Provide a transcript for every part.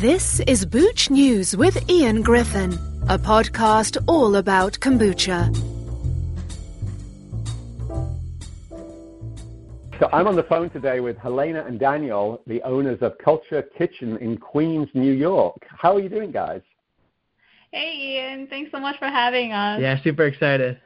This is Booch News with Ian Griffin, a podcast all about kombucha. So I'm on the phone today with Helena and Daniel, the owners of Culture Kitchn in Queens, New York. How are you doing, guys? Hey, Ian. Thanks so much for having us. Yeah, super excited.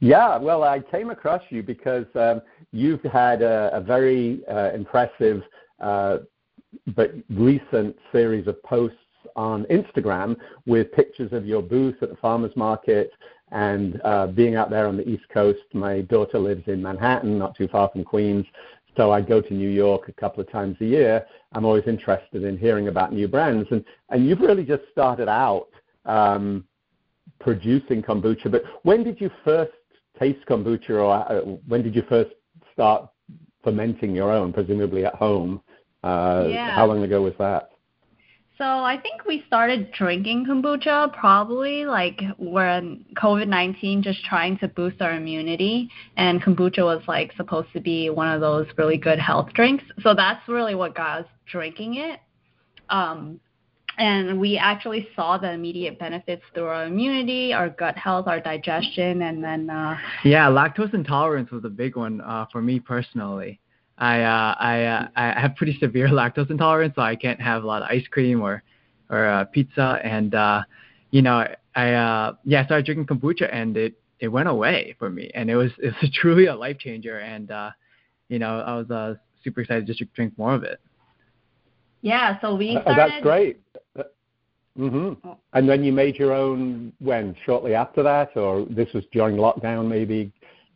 Yeah, well, I came across you because um, you've had a, a very uh, impressive uh, but recent series of posts on Instagram with pictures of your booth at the farmers market and uh, being out there on the East Coast. My daughter lives in Manhattan, not too far from Queens, so I go to New York a couple of times a year. I'm always interested in hearing about new brands, and and you've really just started out um, producing kombucha. But when did you first taste kombucha, or uh, when did you first start fermenting your own, presumably at home? Uh, Yeah. How long ago was that? So I think we started drinking kombucha probably like when COVID-19 just trying to boost our immunity and kombucha was like supposed to be one of those really good health drinks. So that's really what got us drinking it. Um and we actually saw the immediate benefits through our immunity, our gut health, our digestion, and then uh, Yeah, lactose intolerance was a big one uh, for me personally. I uh, I uh, I have pretty severe lactose intolerance, so I can't have a lot of ice cream or or uh, pizza. And uh, you know, I uh, yeah, I started drinking kombucha, and it it went away for me, and it was it was truly a life changer. And uh, you know, I was uh, super excited just to drink more of it. yeah, so we Uh. That's great. hmm. And then you made your own when? Shortly after that, or this was during lockdown? Maybe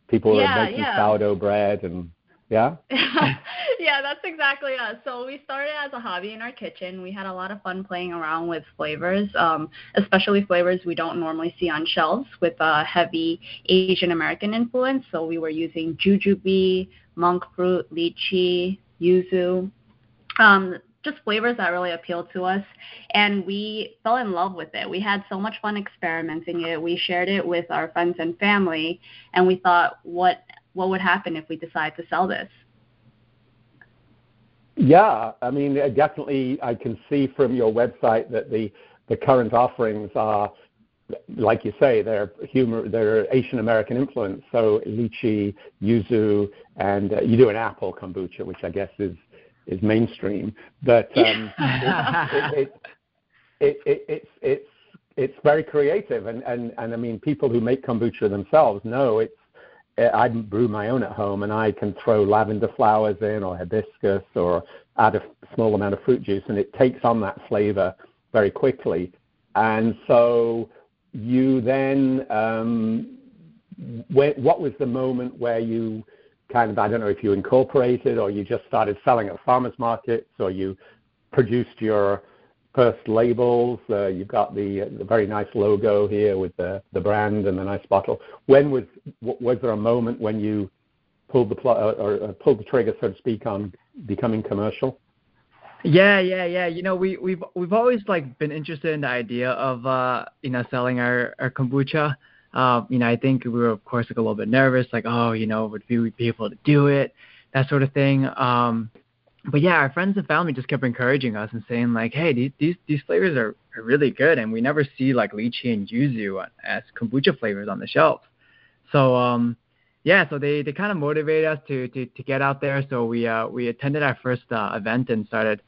people Yeah, were making yeah. sourdough bread and yeah. yeah, that's exactly us. So we started as a hobby in our kitchen. We had a lot of fun playing around with flavors, um, especially flavors we don't normally see on shelves with a heavy Asian American influence. So we were using jujube, monk fruit, lychee, yuzu. Um, just flavors that really appealed to us and we fell in love with it. We had so much fun experimenting it. We shared it with our friends and family and we thought what what would happen if we decide to sell this? Yeah, I mean, uh, definitely, I can see from your website that the the current offerings are, like you say, they're humor, they're Asian American influence. So lychee, yuzu, and uh, you do an apple kombucha, which I guess is is mainstream. But um, it, it, it, it, it's it's it's very creative, and, and and I mean, people who make kombucha themselves know it's. I brew my own at home, and I can throw lavender flowers in, or hibiscus, or add a small amount of fruit juice, and it takes on that flavor very quickly. And so, you then, um, when, what was the moment where you kind of, I don't know if you incorporated, or you just started selling at farmers markets, or you produced your first labels. Uh, you've got the, the very nice logo here with the, the brand and the nice bottle. When was was there a moment when you pulled the pl- or, or pulled the trigger, so to speak, on becoming commercial? Yeah, yeah, yeah. You know, we we've we've always like been interested in the idea of uh, you know, selling our our kombucha. Uh, you know, I think we were of course like a little bit nervous, like, oh, you know, would we be able to do it, that sort of thing. Um, but yeah, our friends and family just kept encouraging us and saying like, hey, these these these flavors are, are really good, and we never see like lychee and yuzu as kombucha flavors on the shelf. So um, yeah, so they they kind of motivated us to to to get out there. So we uh we attended our first uh, event and started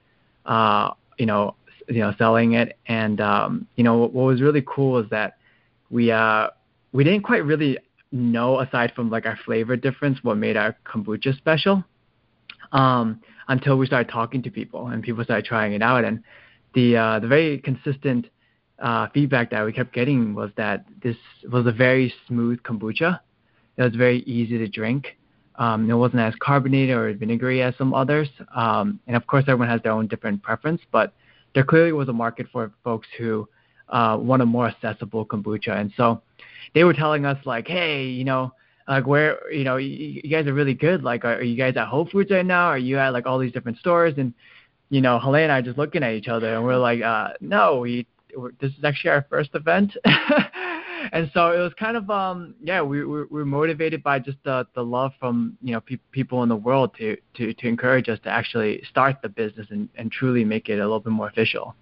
uh you know you know selling it. And um, you know what, what was really cool is that we uh we didn't quite really know aside from like our flavor difference what made our kombucha special um, until we started talking to people and people started trying it out. And the uh, the very consistent uh, feedback that we kept getting was that this was a very smooth kombucha. It was very easy to drink. Um, it wasn't as carbonated or vinegary as some others. Um, and of course, everyone has their own different preference, but there clearly was a market for folks who uh, want a more accessible kombucha. And so they were telling us like, hey, you know, like where you know you, you guys are really good. Like, are, are you guys at Whole Foods right now? Are you at like all these different stores? And you know, Helena and I are just looking at each other, and we're like, uh, no, we this is actually our first event. and so it was kind of um yeah we we we're motivated by just the the love from you know pe- people in the world to to to encourage us to actually start the business and and truly make it a little bit more official.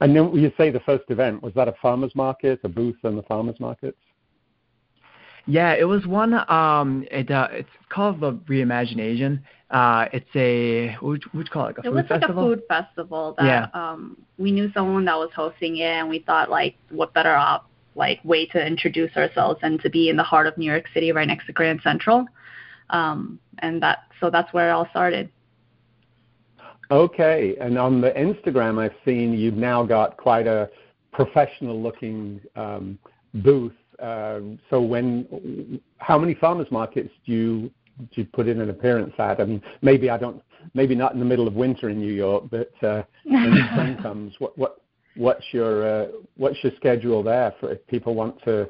And then you say the first event was that a farmers market, a booth in the farmers markets? Yeah, it was one. Um, it uh, it's called the Reimagination. Uh, it's a what would you call it? Like a it food was festival? like a food festival that Yeah. um we knew someone that was hosting it and we thought like what better op like way to introduce ourselves and to be in the heart of New York City right next to Grand Central. Um and that so that's where it all started. Okay, and on the Instagram, I've seen you've now got quite a professional-looking um, booth. Um so, when, how many farmers markets do you do you put in an appearance at? I mean, maybe I don't, maybe not in the middle of winter in New York, but uh, when the spring comes, what what what's your uh, what's your schedule there for if people want to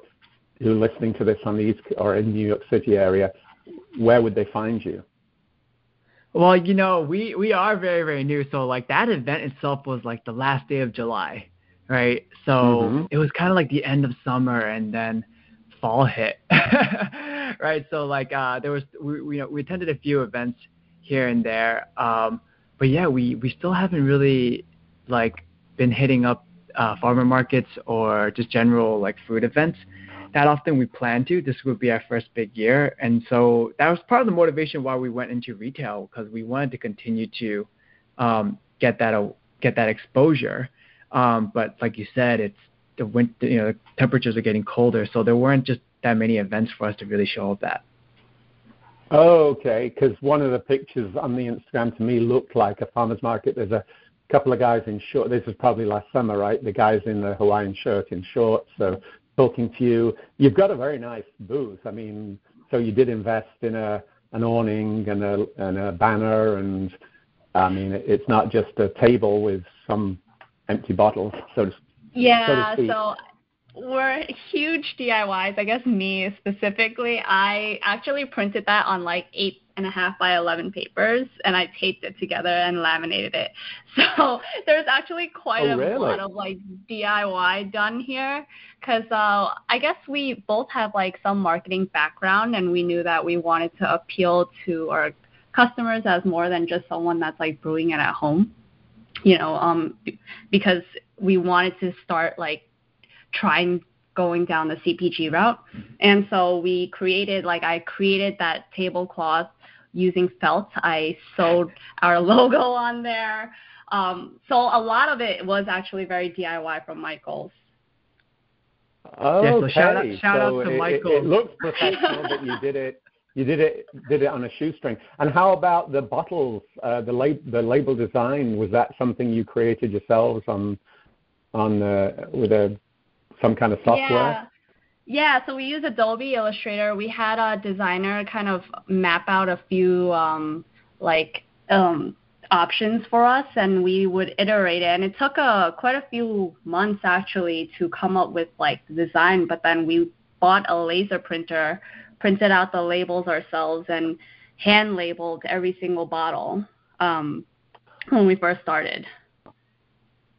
who are listening to this on the east or in New York City area? Where would they find you? Well, you know, we we are very very new, so like that event itself was like the last day of July, right? So Mhm. it was kind of like the end of summer, and then fall hit, right? So like uh, there was we we, you know, we attended a few events here and there, um, but yeah, we we still haven't really like been hitting up uh, farmer markets or just general like food events that often we plan to. This would be our first big year, and so that was part of the motivation why we went into retail because we wanted to continue to um, get that uh, get that exposure. Um, but like you said, it's the winter. You know, the temperatures are getting colder, so there weren't just that many events for us to really show up at. Okay, because one of the pictures on the Instagram to me looked like a farmer's market. There's a couple of guys in short. This was probably last summer, right? The guys in the Hawaiian shirt in shorts. So talking to you, you've got a very nice booth. I mean, so you did invest in a an awning and a and a banner, and I mean, it's not just a table with some empty bottles. So to Yeah, speak. so we're huge DIYs. I guess me specifically, I actually printed that on like eight and a half by eleven papers, and I taped it together and laminated it. So there's actually quite Oh, a really? lot of like DIY done here, because uh, I guess we both have like some marketing background, and we knew that we wanted to appeal to our customers as more than just someone that's like brewing it at home you know, um, because we wanted to start like trying going down the CPG route. And so we created, like, I created that tablecloth using felt. I sewed our logo on there. Um, so a lot of it was actually very DIY from Michael's. Okay, so shout out- shout out to it, it- Michael. It, looks professional, but you did it. You did it. Did it on a shoestring. And how about the bottles? Uh, the lab, the label design was that something you created yourselves on, on uh, with a some kind of software? Yeah. Yeah, so we use Adobe Illustrator. We had a designer kind of map out a few um, like um, options for us, and we would iterate it. And it took uh, quite a few months actually to come up with like the design. But then we bought a laser printer, printed out the labels ourselves, and hand labeled every single bottle um, when we first started.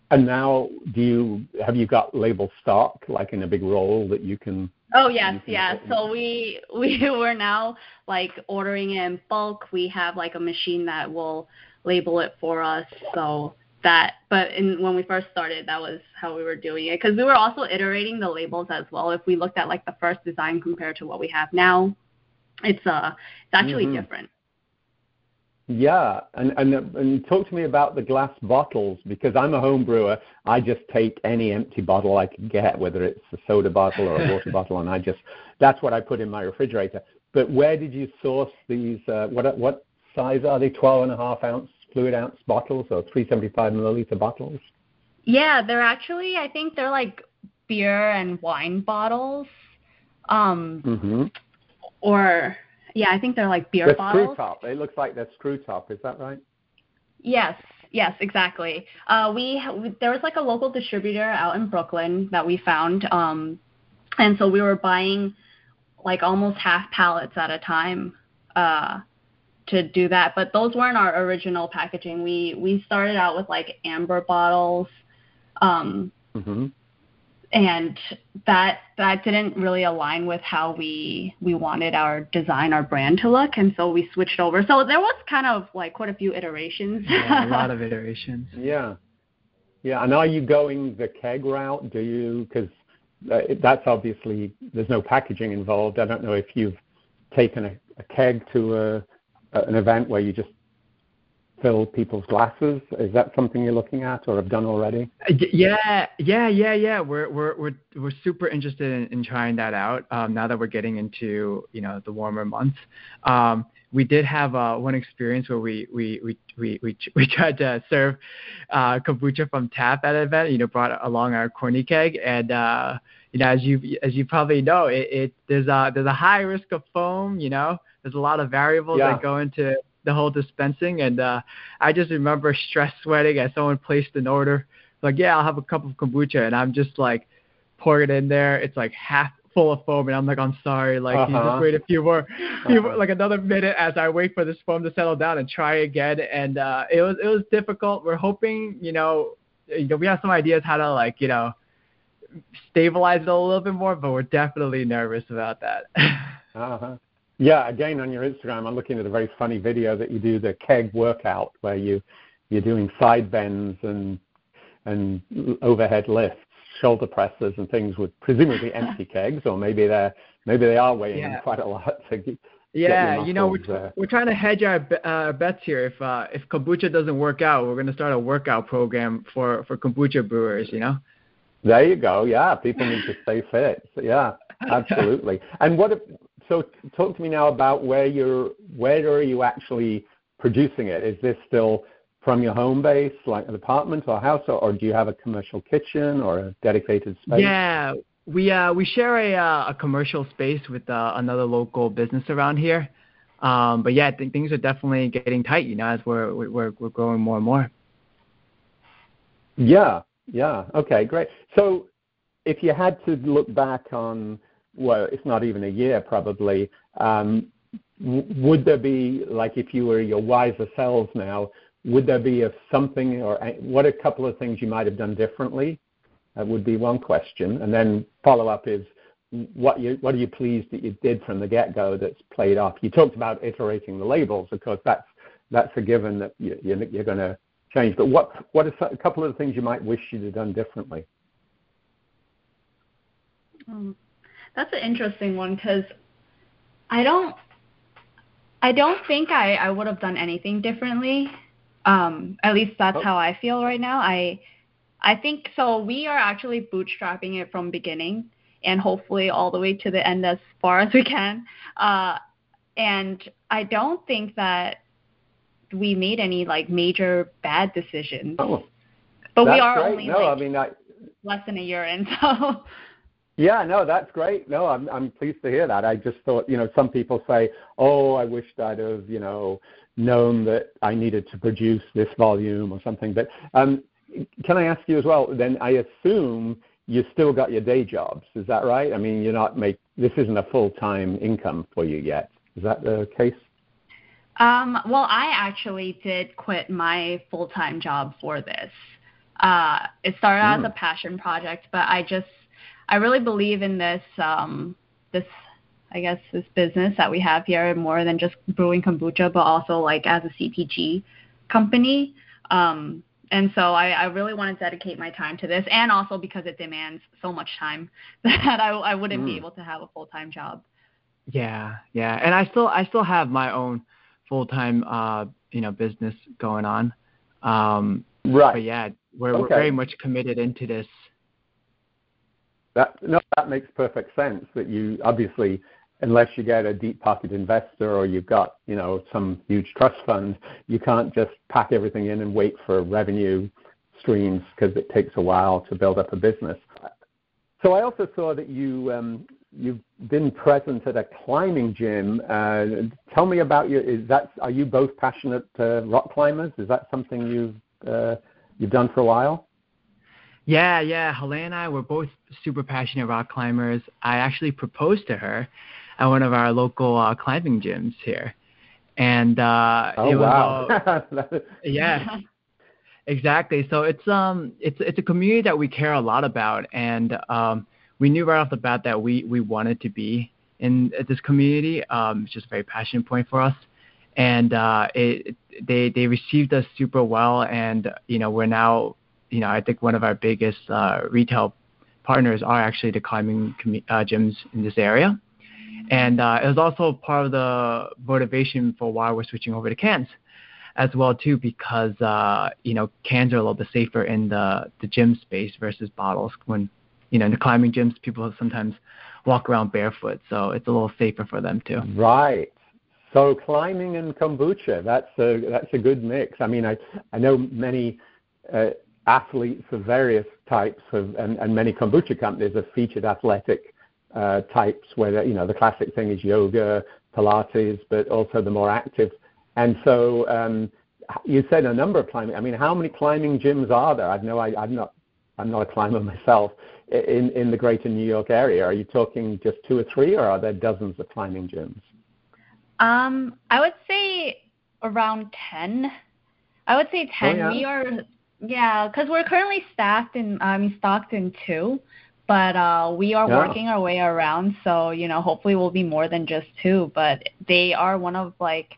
And now, do you have you got label stock like in a big roll that you can? Oh yes, can open So we we were now like ordering it in bulk. We have like a machine that will label it for us. So that, but in when we first started, that was how we were doing it because we were also iterating the labels as well. If we looked at like the first design compared to what we have now, it's uh it's actually Mhm. different. Yeah, and, and and talk to me about the glass bottles because I'm a home brewer. I just take any empty bottle I can get, whether it's a soda bottle or a water bottle, and I just that's what I put in my refrigerator. But where did you source these? Uh, what what size are they? Twelve and a half ounce fluid ounce bottles or 375 milliliter bottles? Yeah, they're actually I think they're like beer and wine bottles. Um Mm-hmm. or yeah, I think they're like beer They're bottles. screw top. It looks like they're screw top. Is that right? Yes, yes, exactly. Uh, we, we there was like a local distributor out in Brooklyn that we found, um, and so we were buying like almost half pallets at a time uh, to do that. But those weren't our original packaging. We we started out with like amber bottles. Um, Mm-hmm. and that that didn't really align with how we we wanted our design our brand to look and so we switched over so there was kind of like quite a few iterations yeah, a lot of iterations yeah yeah and are you going the keg route do you because uh, that's obviously there's no packaging involved i don't know if you've taken a, a keg to a, a, an event where you just fill people's glasses? Is that something you're looking at or have done already? Uh, yeah, yeah, yeah, yeah. We're we're we're we're super interested in, in trying that out. Um, now that we're getting into you know the warmer months, um, we did have uh, one experience where we we we we we, we tried to serve uh, kombucha from tap at an event. You know, brought along our corny keg and. Uh, you know, as you as you probably know, it, it there's a there's a high risk of foam. You know, there's a lot of variables yeah. that go into the whole dispensing. And uh, I just remember stress sweating as someone placed an order. Like, yeah, I'll have a cup of kombucha, and I'm just like pouring it in there. It's like half full of foam, and I'm like, I'm sorry. Like, uh-huh. you just wait a few more, few more, like another minute as I wait for this foam to settle down and try again. And uh, it was it was difficult. We're hoping, you know, you know, we have some ideas how to like, you know, stabilize it a little bit more, but we're definitely nervous about that. uh-huh. Yeah, again on your Instagram, I'm looking at a very funny video that you do the keg workout where you you're doing side bends and and overhead lifts, shoulder presses, and things with presumably empty kegs, or maybe they're maybe they are weighing yeah. quite a lot to get, yeah, you know, we're, we're trying to hedge our uh, bets here. If uh, if kombucha doesn't work out, we're going to start a workout program for for kombucha brewers. You know. There you go. Yeah, people need to stay fit. So, yeah, absolutely. and what if so talk to me now about where you're where are you actually producing it? Is this still from your home base, like an apartment or house, or, or do you have a commercial kitchen or a dedicated space? Yeah, we uh, we share a uh, a commercial space with uh, another local business around here. Um, but yeah, th- things are definitely getting tight, you know, as we're we're we're growing more and more. Yeah, yeah. Okay, great. So, if you had to look back on well, it's not even a year probably. Um, would there be, like if you were your wiser selves now, would there be a something or what a couple of things you might have done differently? That would be one question. And then follow up is what you what are you pleased that you did from the get go that's played off? You talked about iterating the labels, of course that's that's a given that you, you're going to change. But what what are a couple of the things you might wish you'd have done differently? Um, that's an interesting one because I don't I don't think I, I would have done anything differently. Um, at least that's oh. how I feel right now. I I think so we are actually bootstrapping it from beginning and hopefully all the way to the end as far as we can. Uh, and I don't think that we made any like major bad decisions. Oh, but we are great. only no, like I mean, I, less than a year in, so yeah, no, that's great. No, I'm I'm pleased to hear that. I just thought, you know, some people say, "Oh, I wished I'd have, you know, known that I needed to produce this volume or something." But um, can I ask you as well? Then I assume you still got your day jobs. Is that right? I mean, you're not make this isn't a full time income for you yet. Is that the case? Um, well, I actually did quit my full time job for this. Uh, it started mm. as hmm. a passion project, but I just I really believe in this um, this I guess this business that we have here more than just brewing kombucha, but also like as a CPG company. Um, and so I, I really want to dedicate my time to this, and also because it demands so much time that I, I wouldn't mm. be able to have a full time job. Yeah, yeah, and I still I still have my own full time uh, you know business going on. Um, right. But yeah, we're, okay. we're very much committed into this that no, that makes perfect sense. That you obviously, unless you get a deep pocket investor or you've got you know some huge trust fund, you can't just pack everything in and wait for revenue streams because it takes a while to build up a business. So I also saw that you um, you've been present at a climbing gym. Uh, tell me about your. Is that are you both passionate uh, rock climbers? Is that something you've uh, you've done for a while? Yeah, yeah. Helena and I were both super passionate rock climbers. I actually proposed to her at one of our local uh, climbing gyms here, and uh, oh wow, all, yeah. Exactly. So it's um it's it's a community that we care a lot about, and um, we knew right off the bat that we we wanted to be in this community. Um, it's just a very passionate point for us, and uh, it they they received us super well, and you know we're now you know I think one of our biggest uh, retail partners are actually the climbing uh, gyms in this area, and uh, it was also part of the motivation for why we're switching over to cans as well too because uh, you know cans are a little bit safer in the the gym space versus bottles. When you know in the climbing gyms, people sometimes walk around barefoot, so it's a little safer for them too. Right. So climbing and kombucha, that's a that's a good mix. I mean, I I know many uh, athletes of various types of, and, and many kombucha companies have featured athletic uh, types where you know the classic thing is yoga, Pilates, but also the more active and so um, you said a number of climbing. I mean, how many climbing gyms are there? I know I, I'm not I'm not a climber myself in in the greater New York area. Are you talking just two or three, or are there dozens of climbing gyms? Um, I would say around ten. I would say ten. Oh, yeah. We are yeah, because we're currently staffed in stocked in two, but uh, we are yeah. working our way around. So you know, hopefully we'll be more than just two. But they are one of like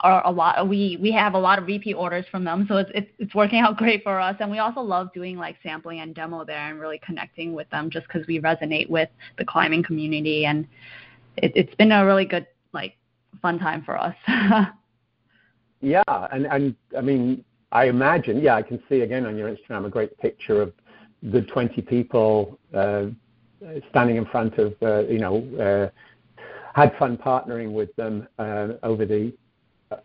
are a lot we we have a lot of repeat orders from them so it's it's, it's working out great for us and we also love doing like sampling and demo there and really connecting with them just because we resonate with the climbing community and it, it's been a really good like fun time for us yeah and and i mean i imagine yeah i can see again on your instagram a great picture of the 20 people uh, standing in front of uh, you know uh, had fun partnering with them uh, over the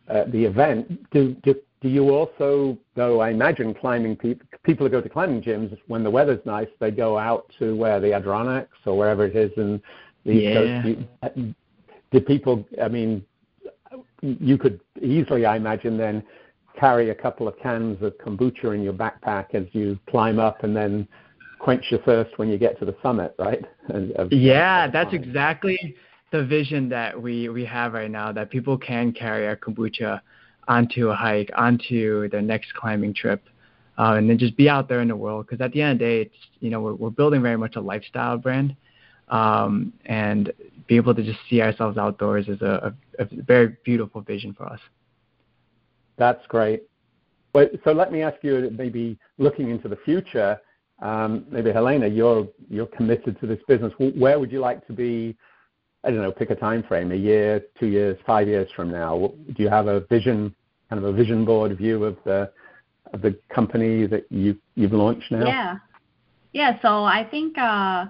at the event, do, do, do you also, though I imagine climbing people, people who go to climbing gyms, when the weather's nice, they go out to where the Adirondacks or wherever it is and the yeah. Coast. Do people, I mean, you could easily, I imagine, then carry a couple of cans of kombucha in your backpack as you climb up and then quench your thirst when you get to the summit, right? yeah, that's exactly the vision that we, we have right now that people can carry our kombucha onto a hike, onto their next climbing trip, uh, and then just be out there in the world. Because at the end of the day, it's you know we're, we're building very much a lifestyle brand, um, and be able to just see ourselves outdoors is a, a, a very beautiful vision for us. That's great. But, so let me ask you, maybe looking into the future, um, maybe Helena, you're you're committed to this business. Where would you like to be? I don't know, pick a time frame, a year, two years, five years from now? Do you have a vision, kind of a vision board view of the of the company that you you've launched now? Yeah, yeah. So I think uh,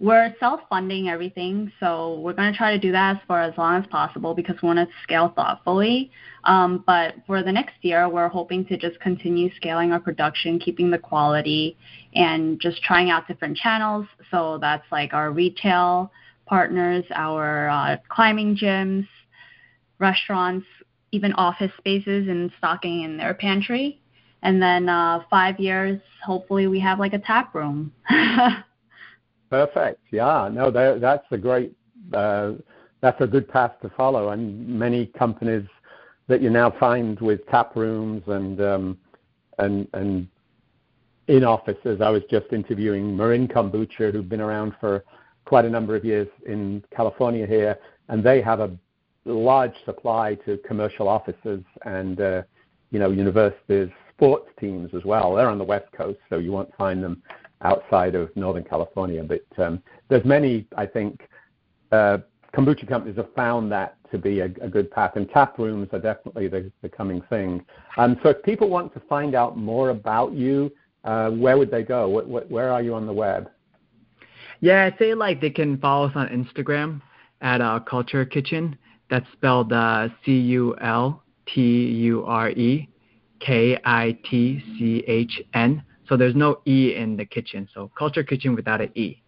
we're self-funding everything, so we're going to try to do that for as long as possible because we want to scale thoughtfully. Um, but for the next year, we're hoping to just continue scaling our production, keeping the quality, and just trying out different channels. So that's like our retail partners, our uh, climbing gyms, restaurants, even office spaces and stocking in their pantry. And then uh, five years, hopefully, we have like a tap room. Perfect. Yeah. No, that, that's a great. Uh, that's a good path to follow, and many companies that you now find with tap rooms and um, and and in offices. I was just interviewing Marin Kombucha, who've been around for quite a number of years in California here, and they have a large supply to commercial offices and uh, you know universities, sports teams as well. They're on the West Coast, so you won't find them outside of Northern California. But um, there's many, I think, uh, kombucha companies have found that to be a, a good path, and tap rooms are definitely the, the coming thing. Um, so if people want to find out more about you, uh, where would they go? What, what, where are you on the web? Yeah, I'd say like they can follow us on Instagram at uh, Culture Kitchn. That's spelled uh, C U L T U R E K I T C H N. So there's no E in the kitchen. So Culture Kitchn without an E.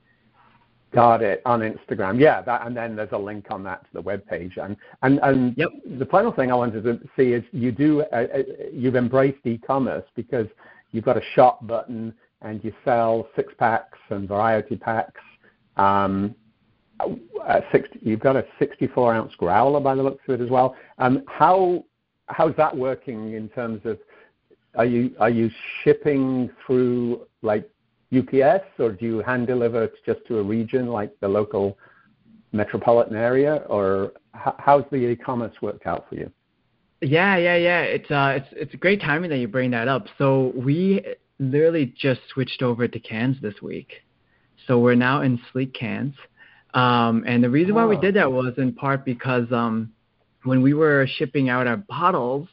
Got it on Instagram. Yeah, that, and then there's a link on that to the web page. And and and yep. the final thing I wanted to see is you do uh, uh you've embraced e-commerce because you've got a shop button and you sell six packs and variety packs. Um, 60, you've got a 64 ounce growler by the looks of it as well. Um, how how's that working in terms of are you are you shipping through like UPS or do you hand deliver it just to a region like the local metropolitan area, or how's the e-commerce worked out for you? Yeah, yeah, yeah. It's uh, it's it's a great timing that you bring that up. So we literally just switched over to cans this week. So we're now in sleek cans. Um, and the reason why we did that was in part because um, when we were shipping out our bottles,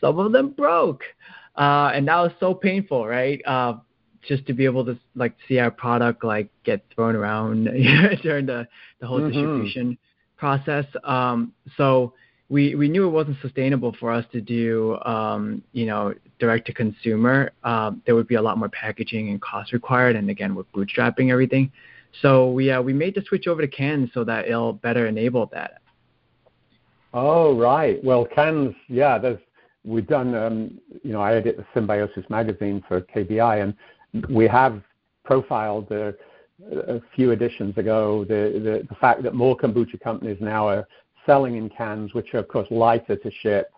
some of them broke. Uh, and that was so painful, right? Uh, just to be able to like see our product like get thrown around during the the whole mm-hmm. distribution process. Um, so we we knew it wasn't sustainable for us to do um, you know direct to consumer. Um, there would be a lot more packaging and cost required, and again we're bootstrapping everything. So we uh, we made the switch over to cans so that it'll better enable that. Oh right, well cans, yeah. There's we've done um, you know I edit the Symbiosis magazine for KBI, and we have profiled a few editions ago the, the, the fact that more kombucha companies now are selling in cans, which are of course lighter to ship.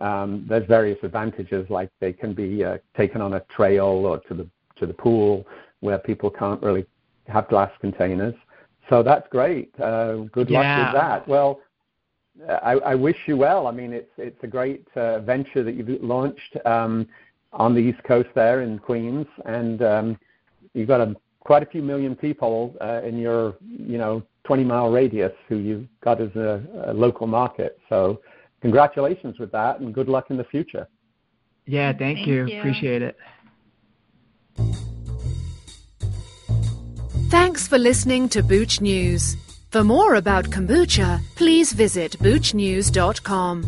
Um, there's various advantages, like they can be uh, taken on a trail or to the to the pool where people can't really have glass containers. So that's great. Uh, good luck with that. Well, I, I, wish you well. I mean, it's it's a great uh, venture that you've launched. Um, on the East Coast there in Queens, and um, you've got a, quite a few million people uh, in your you know 20 mile radius who you've got as a, a local market. So congratulations with that, and good luck in the future. Yeah, thank, thank you. you. Appreciate it. Thanks for listening to Booch News. For more about kombucha, please visit boochnews.com.